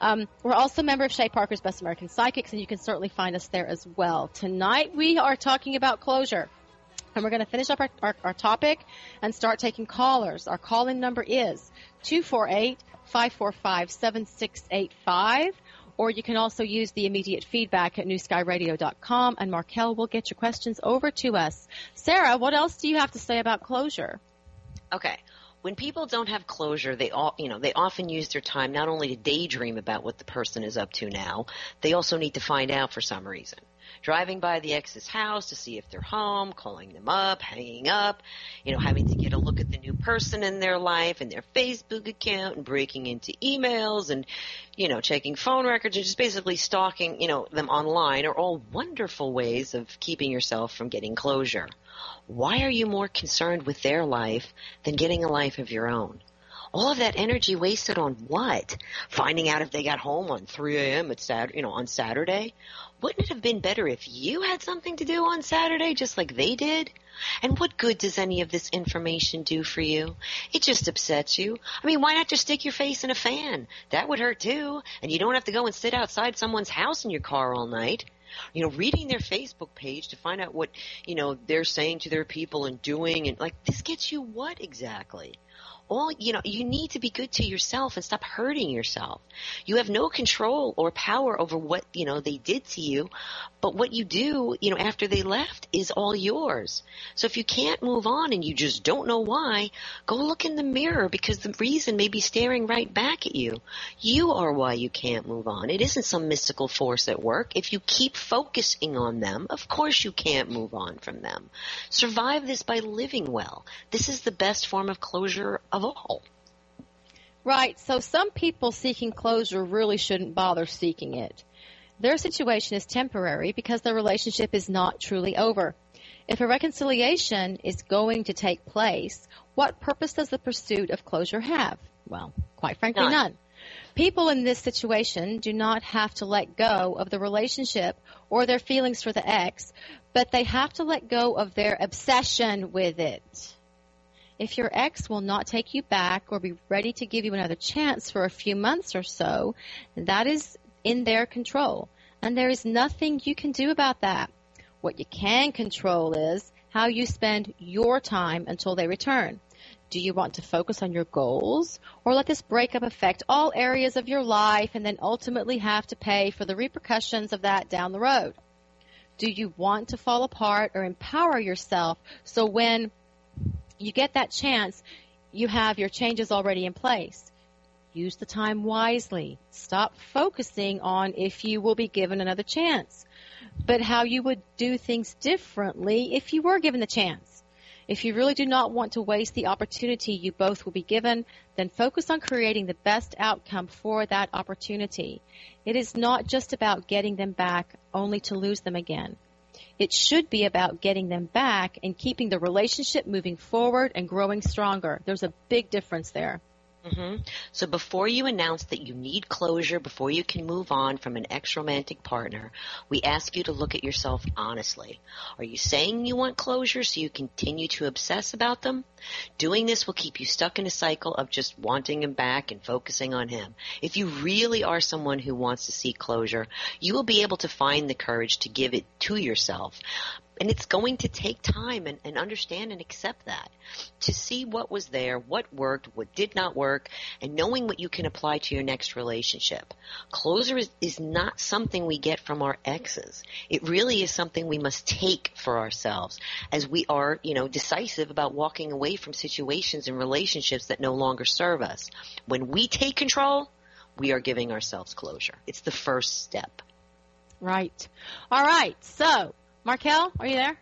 Um, we're also a member of Shay Parker's Best American Psychics, and you can certainly find us there as well. Tonight, we are talking about closure. And we're going to finish up our, our, our topic and start taking callers. Our call-in number is 248-545-7685. Or you can also use the immediate feedback at newskyradio.com and Markel will get your questions over to us. Sarah, what else do you have to say about closure? Okay. When people don't have closure, they all, you know, they often use their time not only to daydream about what the person is up to now, they also need to find out for some reason. Driving by the ex's house to see if they're home, calling them up, hanging up, you know, having to get a look at the new person in their life and their Facebook account and breaking into emails and, you know, checking phone records and just basically stalking, you know, them online are all wonderful ways of keeping yourself from getting closure. Why are you more concerned with their life than getting a life of your own? all of that energy wasted on what? Finding out if they got home on 3 a.m. at Saturday, you know, on Saturday? Wouldn't it have been better if you had something to do on Saturday just like they did? And what good does any of this information do for you? It just upsets you. I mean, why not just stick your face in a fan? That would hurt too. And you don't have to go and sit outside someone's house in your car all night you know, reading their Facebook page to find out what, you know, they're saying to their people and doing and like this gets you what exactly? All you know you need to be good to yourself and stop hurting yourself. You have no control or power over what you know they did to you but what you do you know after they left is all yours so if you can't move on and you just don't know why go look in the mirror because the reason may be staring right back at you you are why you can't move on it isn't some mystical force at work if you keep focusing on them of course you can't move on from them survive this by living well this is the best form of closure of all. Right. So some people seeking closure really shouldn't bother seeking it. Their situation is temporary because the relationship is not truly over. If a reconciliation is going to take place, what purpose does the pursuit of closure have? Well, quite frankly, none. none. People in this situation do not have to let go of the relationship or their feelings for the ex, but they have to let go of their obsession with it. If your ex will not take you back or be ready to give you another chance for a few months or so, that is in their control. And there is nothing you can do about that. What you can control is how you spend your time until they return. Do you want to focus on your goals or let this breakup affect all areas of your life and then ultimately have to pay for the repercussions of that down the road? Do you want to fall apart or empower yourself so when you get that chance, you have your changes already in place. Use the time wisely. Stop focusing on if you will be given another chance, but how you would do things differently if you were given the chance. If you really do not want to waste the opportunity you both will be given, then focus on creating the best outcome for that opportunity. It is not just about getting them back only to lose them again. It should be about getting them back and keeping the relationship moving forward and growing stronger. There's a big difference there. Mm-hmm. So before you announce that you need closure, before you can move on from an ex-romantic partner, we ask you to look at yourself honestly. Are you saying you want closure so you continue to obsess about them? Doing this will keep you stuck in a cycle of just wanting him back and focusing on him. If you really are someone who wants to seek closure, you will be able to find the courage to give it to yourself and it's going to take time and, and, understand and accept that to see what was there, what worked, what did not work, and knowing what you can apply to your next relationship. Closure is, is not something we get from our exes. It really is something we must take for ourselves as we are, you know, decisive about walking away from situations and relationships that no longer serve us. When we take control, we are giving ourselves closure. It's the first step. Right. All right. So, Markel, are you there?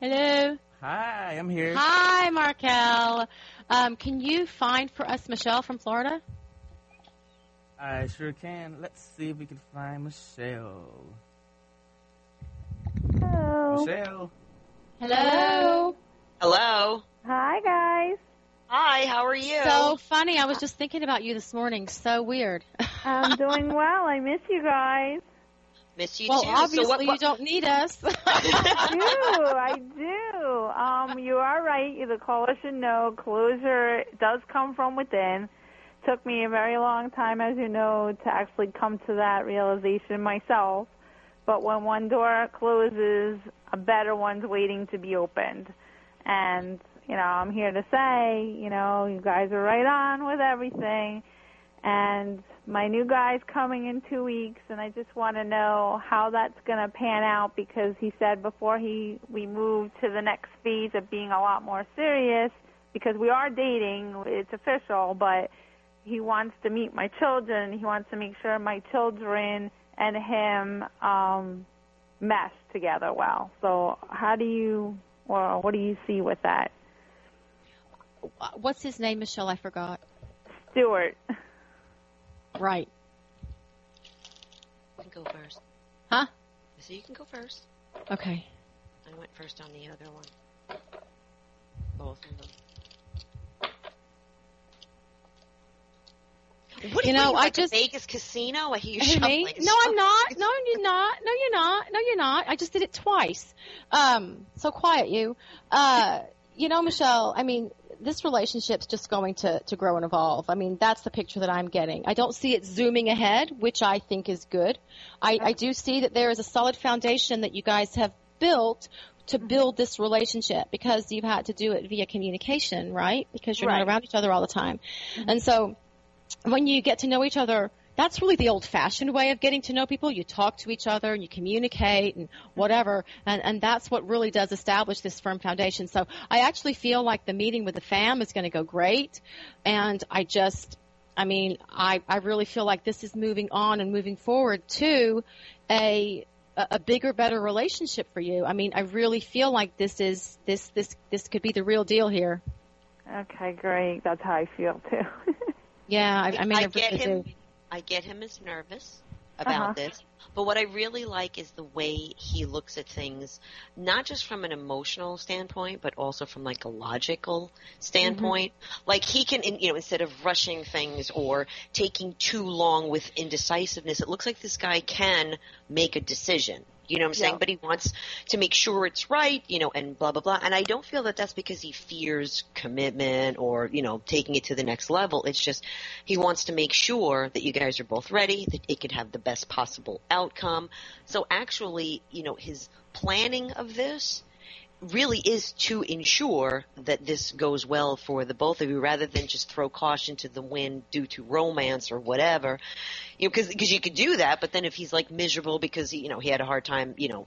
Hello. Hi, I'm here. Hi, Markel. Um, can you find for us Michelle from Florida? I sure can. Let's see if we can find Michelle. Hello. Michelle. Hello. Hello. Hi, guys. Hi, how are you? So funny. I was just thinking about you this morning. So weird. I'm doing well. I miss you guys. Miss you well, too. obviously so what, what... you don't need us. I do. I do. Um, you are right. The caller should know closure does come from within. Took me a very long time, as you know, to actually come to that realization myself. But when one door closes, a better one's waiting to be opened. And, you know, I'm here to say, you know, you guys are right on with everything and my new guy's coming in two weeks and I just want to know how that's going to pan out because he said before he we move to the next phase of being a lot more serious because we are dating it's official but he wants to meet my children he wants to make sure my children and him um mesh together well. So how do you, well, what do you see with that? What's his name, Michelle? I forgot. Stuart. Right. You can go first. Huh? So you can go first. Okay. I went first on the other one. Both of them. What, You know, you, I like a just- Vegas casino. I hear you shuffling. No, I'm not. No, you're not. No, you're not. No, you're not. I just did it twice. Um, so quiet, you. Uh, you know, Michelle. I mean, this relationship's just going to to grow and evolve. I mean, that's the picture that I'm getting. I don't see it zooming ahead, which I think is good. I, I do see that there is a solid foundation that you guys have built to mm-hmm. build this relationship because you've had to do it via communication, right? Because you're Right. not around each other all the time. Mm-hmm. And so when you get to know each other, that's really the old fashioned way of getting to know people. You talk to each other and you communicate and mm-hmm. whatever. And, and that's what really does establish this firm foundation. So I actually feel like the meeting with the fam is going to go great. And I just, I mean, I, I really feel like this is moving on and moving forward to a, a a bigger, better relationship for you. I mean, I really feel like this is, this, this, this could be the real deal here. Okay, great. That's how I feel too. Yeah, I, I mean, I, I get really him. do. I get him as nervous about Uh-huh. this. But what I really like is the way he looks at things, not just from an emotional standpoint, but also from like a logical standpoint. Like he can, you know, instead of rushing things or taking too long with indecisiveness, it looks like this guy can make a decision. You know what I'm saying? Yeah. But he wants to make sure it's right, you know, and blah, blah, blah. And I don't feel that that's because he fears commitment or, you know, taking it to the next level. It's just he wants to make sure that you guys are both ready, that it could have the best possible outcome. So actually, you know, his planning of this really is to ensure that this goes well for the both of you rather than just throw caution to the wind due to romance or whatever. You know, cause, cause you could do that, but then if he's like miserable because he, you know, he had a hard time, you know,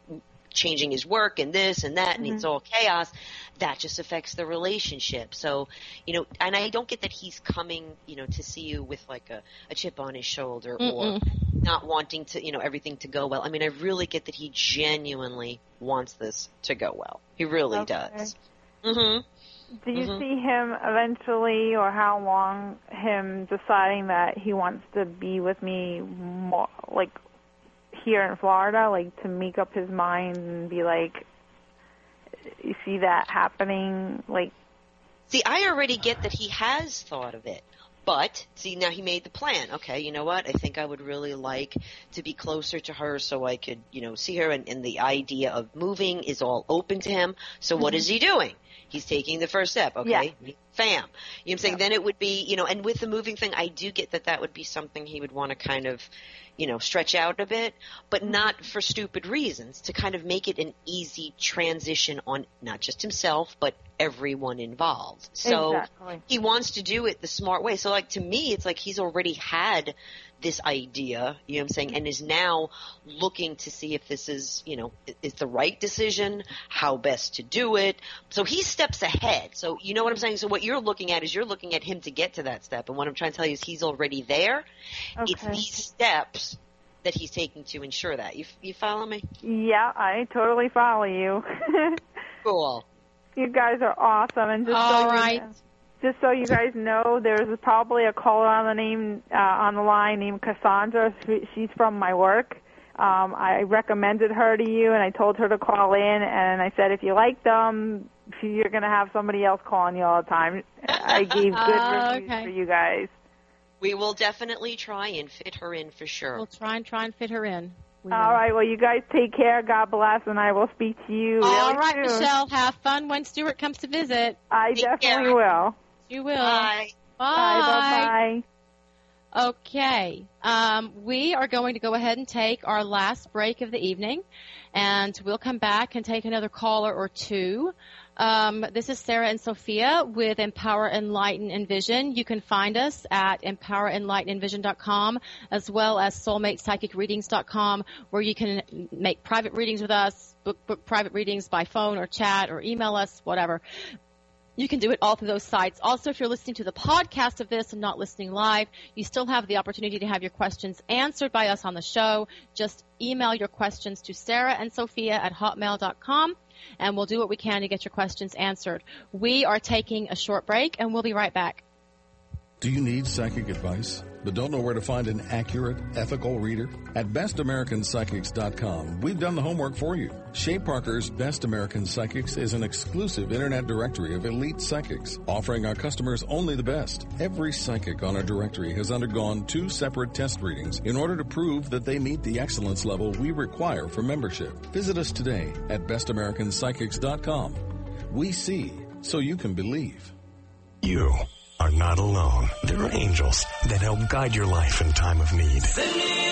changing his work and this and that and it's all chaos, that just affects the relationship. So, you know, and I don't get that he's coming, you know, to see you with like a, a chip on his shoulder or not wanting to, you know, everything to go well. I mean, I really get that he genuinely wants this to go well. He really Okay. does. Mhm. Do you Mhm. see him eventually, or how long him deciding that he wants to be with me, more, like here in Florida, like to make up his mind and be like, you see that happening, like See, I already get that he has thought of it. But, see, now he made the plan. Okay, you know what? I think I would really like to be closer to her so I could, you know, see her. And, and the idea of moving is all open to him. So what mm-hmm. is he doing? He's taking the first step. Okay, Yeah. Fam. You know what I'm saying? Then it would be, you know, and with the moving thing, I do get that that would be something he would want to kind of, you know, stretch out a bit, but mm-hmm. not for stupid reasons, to kind of make it an easy transition on not just himself, but everyone involved. So exactly. he wants to do it the smart way. So like to me, it's like he's already had this idea, you know what I'm saying, and is now looking to see if this is, you know, i- is the right decision, how best to do it. So he steps ahead. So you know what I'm saying? So what you're looking at is you're looking at him to get to that step. And what I'm trying to tell you is he's already there. It's these steps that he's taking to ensure that. You, you follow me? Yeah, I totally follow you. Cool. you guys are awesome, and just All so right. you, just so you guys know, there's probably a caller on the name uh, on the line named Cassandra. She's from my work. Um, I recommended her to you, and I told her to call in, and I said if you like them, you're going to have somebody else calling you all the time. I gave good Oh, reviews okay. for you guys. We will definitely try and fit her in for sure. We'll try and try and fit her in. We All will. right, well, you guys take care. God bless, and I will speak to you. All really right, soon. Michelle. Have fun when Stuart comes to visit. I Take definitely care. will. You will. Bye. Bye. Bye. Bye. Okay. Um, we are going to go ahead and take our last break of the evening, and we'll come back and take another caller or two. Um, this is Sarah and Sophia with Empower, Enlighten, Envision. You can find us at empowerenlightenenvision.com as well as soulmatepsychicreadings.com where you can make private readings with us, book, book private readings by phone or chat or email us, whatever. You can do it all through those sites. Also, if you're listening to the podcast of this and not listening live, you still have the opportunity to have your questions answered by us on the show. Just email your questions to Sarah and Sophia at hotmail.com and we'll do what we can to get your questions answered. We are taking a short break and we'll be right back. Do you need psychic advice, but don't know where to find an accurate, ethical reader? At bestamericanpsychics.com, we've done the homework for you. Shay Parker's Best American Psychics is an exclusive internet directory of elite psychics, offering our customers only the best. Every psychic on our directory has undergone two separate test readings in order to prove that they meet the excellence level we require for membership. Visit us today at bestamericanpsychics.com. We see so you can believe. You are not alone. There are angels that help guide your life in time of need.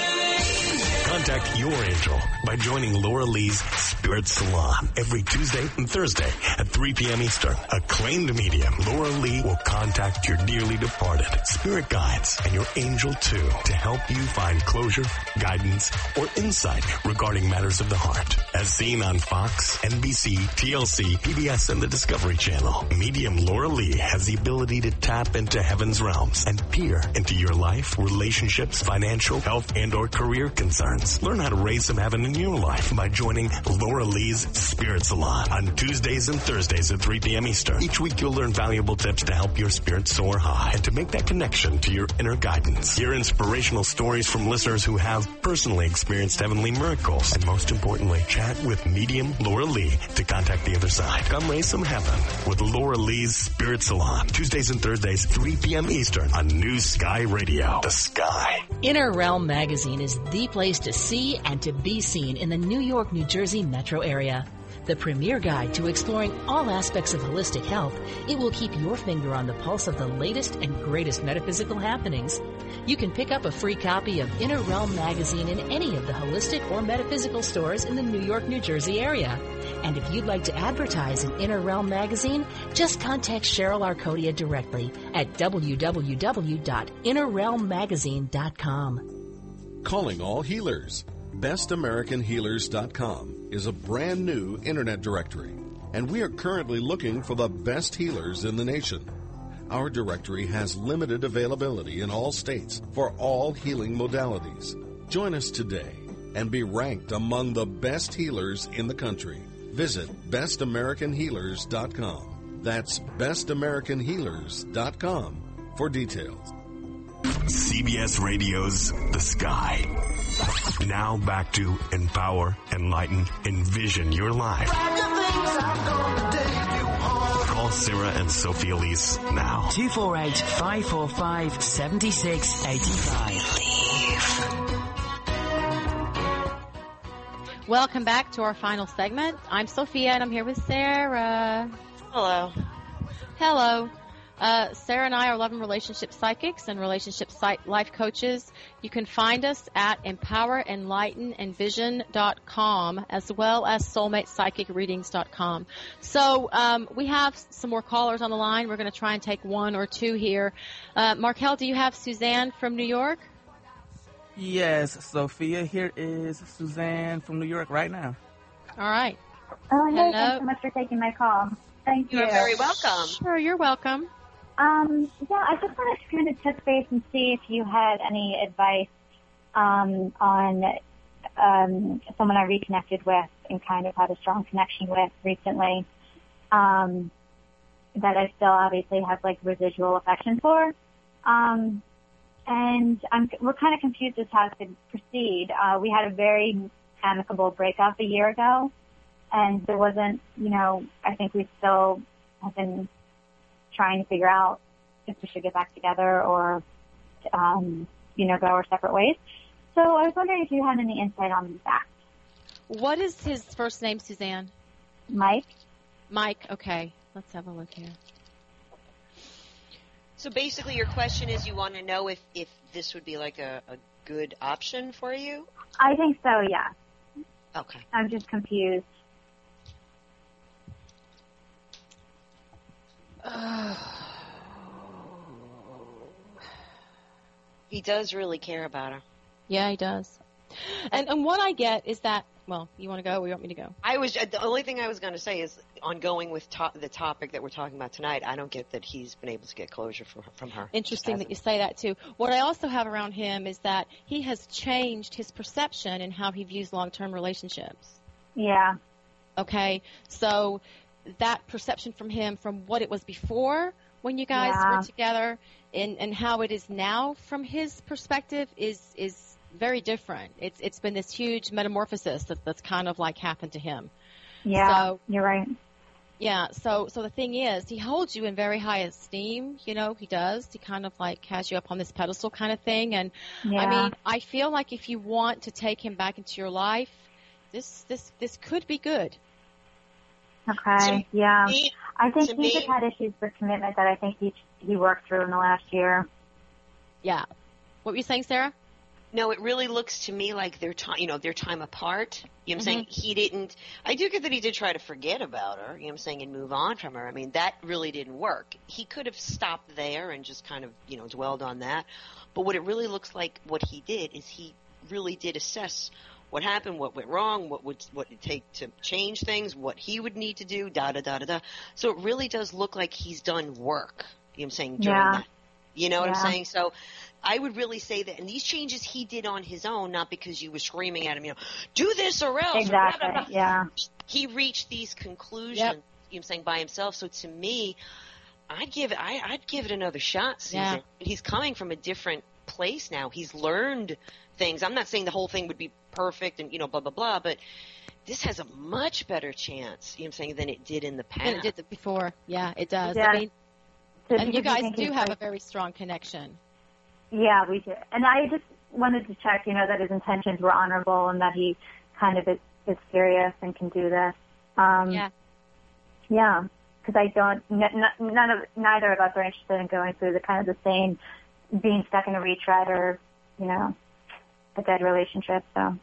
Contact your angel by joining Laura Lee's Spirit Salon every Tuesday and Thursday at 3 p.m. Eastern. Acclaimed medium Laura Lee will contact your dearly departed spirit guides and your angel too to help you find closure, guidance, or insight regarding matters of the heart. As seen on Fox, NBC, TLC, PBS, and the Discovery Channel, medium Laura Lee has the ability to tap into heaven's realms and peer into your life, relationships, financial, health, and or career concerns. Learn how to raise some heaven in your life by joining Laura Lee's Spirit Salon on Tuesdays and Thursdays at 3 p.m. Eastern. Each week you'll learn valuable tips to help your spirit soar high and to make that connection to your inner guidance. Hear inspirational stories from listeners who have personally experienced heavenly miracles. And most importantly, chat with medium Laura Lee to contact the other side. Come raise some heaven with Laura Lee's Spirit Salon. Tuesdays and Thursdays, 3 p.m. Eastern on New Sky Radio. The Sky. Inner Realm Magazine is the place to see and to be seen in the New York, New Jersey metro area. The premier guide to exploring all aspects of holistic health, it will keep your finger on the pulse of the latest and greatest metaphysical happenings. You can pick up a free copy of Inner Realm magazine in any of the holistic or metaphysical stores in the New York, New Jersey area. And if you'd like to advertise in Inner Realm magazine, just contact Cheryl Arcodia directly at www.innerrealmmagazine.com. Calling all healers. BestAmericanHealers.com is a brand new internet directory, and we are currently looking for the best healers in the nation. Our directory has limited availability in all states for all healing modalities. Join us today and be ranked among the best healers in the country. Visit bestamericanhealers.com. That's bestamericanhealers.com for details. CBS Radio's The Sky. Now back to empower, enlighten, envision your life. Call Sarah and Sophie Elise now. 248 545 7685. Welcome back to our final segment. I'm Sophia and I'm here with Sarah. Hello. Hello. Uh, Sarah and I are love and relationship psychics and relationship site life coaches. You can find us at empowerenlightenenvision.com as well as soulmatepsychicreadings.com. So um, we have some more callers on the line. We're going to try and take one or two here. Uh, Markel, do you have Suzanne from New York? Yes, Sophia. Here is Suzanne from New York right now. All right. Oh, hey, Hello. thanks so much for taking my call. Thank you. You're very welcome. Sure, you're welcome. Um, yeah, I just wanted to kind of touch base and see if you had any advice um, on um, someone I reconnected with and kind of had a strong connection with recently um, that I still obviously have like residual affection for. Um, and I'm, we're kind of confused as how to proceed. Uh, we had a very amicable breakup a year ago, and there wasn't, you know, I think we still have been trying to figure out if we should get back together or, um, you know, go our separate ways. So I was wondering if you had any insight on that. What is his first name, Suzanne? Mike? Mike. Okay. Let's have a look here. So basically, your question is you want to know if, if this would be like a, a good option for you? I think so, yeah. Okay. I'm just confused. He does really care about her. Yeah, he does. And and what I get is that well, you want to go or you want me to go? I was uh, the only thing I was going to say is on going with to- the topic that we're talking about tonight. I don't get that he's been able to get closure from from her. Interesting that you say that too. What I also have around him is that he has changed his perception and how he views long-term relationships. Yeah. Okay, so that perception from him from what it was before when you guys Yeah. were together and and how it is now from his perspective is is very different. It's it's been this huge metamorphosis that, that's kind of like happened to him. Yeah. So- you're right. Yeah, so so the thing is, he holds you in very high esteem. You know, he does. He kind of like has you up on this pedestal kind of thing. And Yeah. I mean, I feel like if you want to take him back into your life, this this this could be good. Okay. Yeah. Me- I think to he me- just had issues with commitment that I think he he worked through in the last year. Yeah. What were you saying, Sarah? No, it really looks to me like their time, you know, their time apart. You know what I'm saying? Mm-hmm. He didn't, I do get that he did try to forget about her, you know what I'm saying, and move on from her. I mean, that really didn't work. He could have stopped there and just kind of, you know, dwelled on that. But what it really looks like what he did is he really did assess what happened, what went wrong, what would, what it take to change things, what he would need to do, da da da da da. So it really does look like he's done work, you know what I'm saying, during Yeah. that. You know what Yeah. I'm saying? So I would really say that, and these changes he did on his own, not because you were screaming at him, you know, do this or else. or blah, Exactly. blah, blah. Yeah. He reached these conclusions, Yep. you know what I'm saying, by himself. So to me, I'd give it, I, I'd give it another shot, Susan. Yeah. He's coming from a different place now. He's learned things. I'm not saying the whole thing would be perfect and, you know, blah, blah, blah, but this has a much better chance, you know what I'm saying, than it did in the past. Than it did before. Yeah, it does. Yeah. I mean, So and you guys do have a very strong connection. Yeah, we do. And I just wanted to check, you know, that his intentions were honorable and that he kind of is, is serious and can do this. Um, Yeah. Yeah, because I don't. N- n- none of neither of us are interested in going through the kind of the same, being stuck in a retread or, you know, a dead relationship. So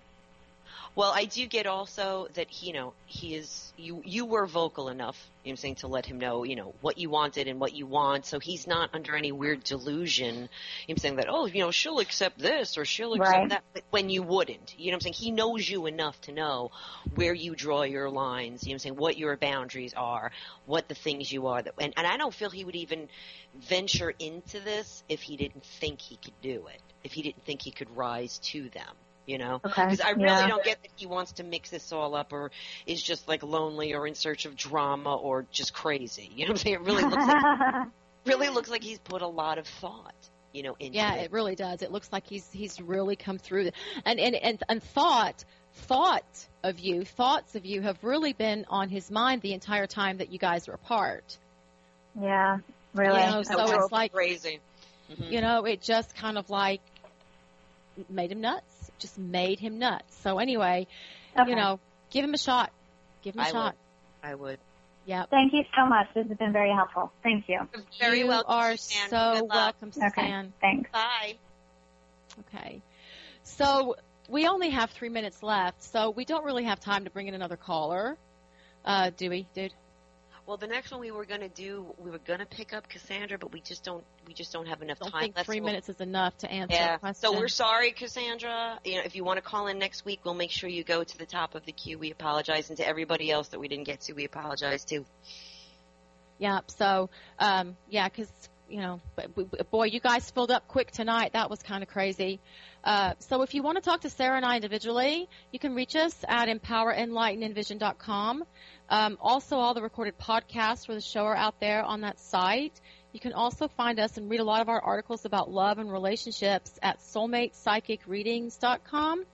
Well, I do get also that he, you know he is you you were vocal enough, you know what I'm saying, to let him know you know what you wanted and what you want. So he's not under any weird delusion. You know what I'm saying that oh you know she'll accept this or she'll accept Right. that but when you wouldn't. You know what I'm saying? He knows you enough to know where you draw your lines. You know what I'm saying? What your boundaries are, what the things you are. That and and I don't feel he would even venture into this if he didn't think he could do it. If he didn't think he could rise to them. You know, Okay, because I really yeah. don't get that he wants to mix this all up or is just like lonely or in search of drama or just crazy. You know what I'm saying? It really looks like really looks like he's put a lot of thought, you know, into Yeah, it. it really does. It looks like he's he's really come through. And and and and thought thought of you, thoughts of you have really been on his mind the entire time that you guys were apart. yeah, really. You know, so it's like crazy. Mhm. you know, it just kind of like made him nuts. Just made him nuts. So anyway, Okay. you know, give him a shot. Give him a I shot. would. I would. Yeah. Thank you so much. This has been very helpful. Thank you. Very you welcome, are Suzanne. so Good luck. welcome, Okay. Suzanne. Thanks. Bye. Okay. So we only have three minutes left, so we don't really have time to bring in another caller. Uh, do we, dude? Well, the next one we were going to do, we were going to pick up Cassandra, but we just don't, we just don't have enough don't time. think three minutes is enough to answer Yeah. So we're sorry, Cassandra. You know, if you want to call in next week, we'll make sure you go to the top of the queue. We apologize, and to everybody else that we didn't get to, we apologize too. Yeah. So, um, yeah, 'cause you know, boy, you guys filled up quick tonight. That was kind of crazy. Uh, so if you want to talk to Sarah and I individually, you can reach us at empowerenlightenenvision.com. Um, also, all the recorded podcasts for the show are out there on that site. You can also find us and read a lot of our articles about love and relationships at soulmatepsychicreadings.com.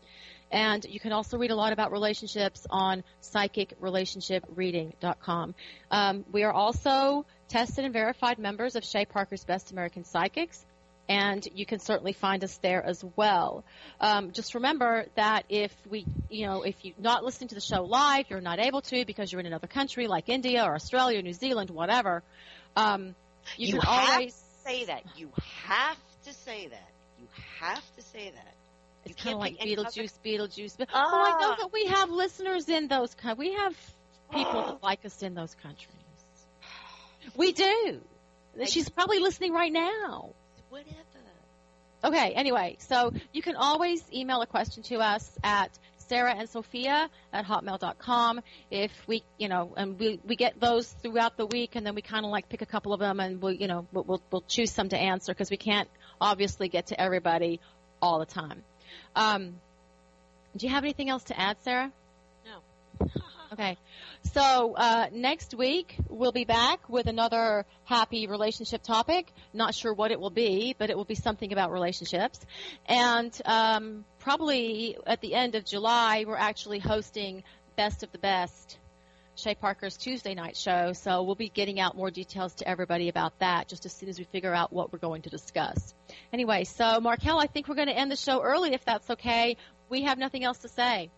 And you can also read a lot about relationships on psychicrelationshipreading.com. Um, we are also tested and verified members of Shay Parker's Best American Psychics, and you can certainly find us there as well. Um, just remember that if we, you know, if you're not listening to the show live, you're not able to because you're in another country like India or Australia, or New Zealand, whatever. Um, you, You can have always to say that. You have to say that. You have to say that. You It's kind of like Beetlejuice, Beetlejuice. But, oh, I know Ah. that we have listeners in those. We have people that like us in those countries. We do. She's probably listening right now. Whatever. Okay. Anyway, so you can always email a question to us at Sarah and Sophia at hotmail.com. If we, you know, and we, we get those throughout the week and then we kind of like pick a couple of them and we'll, you know, we'll, we'll, we'll choose some to answer because we can't obviously get to everybody all the time. Um, do you have anything else to add, Sarah? Okay. So uh, next week we'll be back with another happy relationship topic. Not sure what it will be, but it will be something about relationships. And um, probably at the end of July we're actually hosting Best of the Best. Shay Parker's Tuesday night show, so we'll be getting out more details to everybody about that just as soon as we figure out what we're going to discuss. Anyway, so Markel, I think we're going to end the show early if that's okay. We have nothing else to say.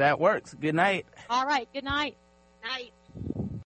That works. Good night. All right. Good night. Night.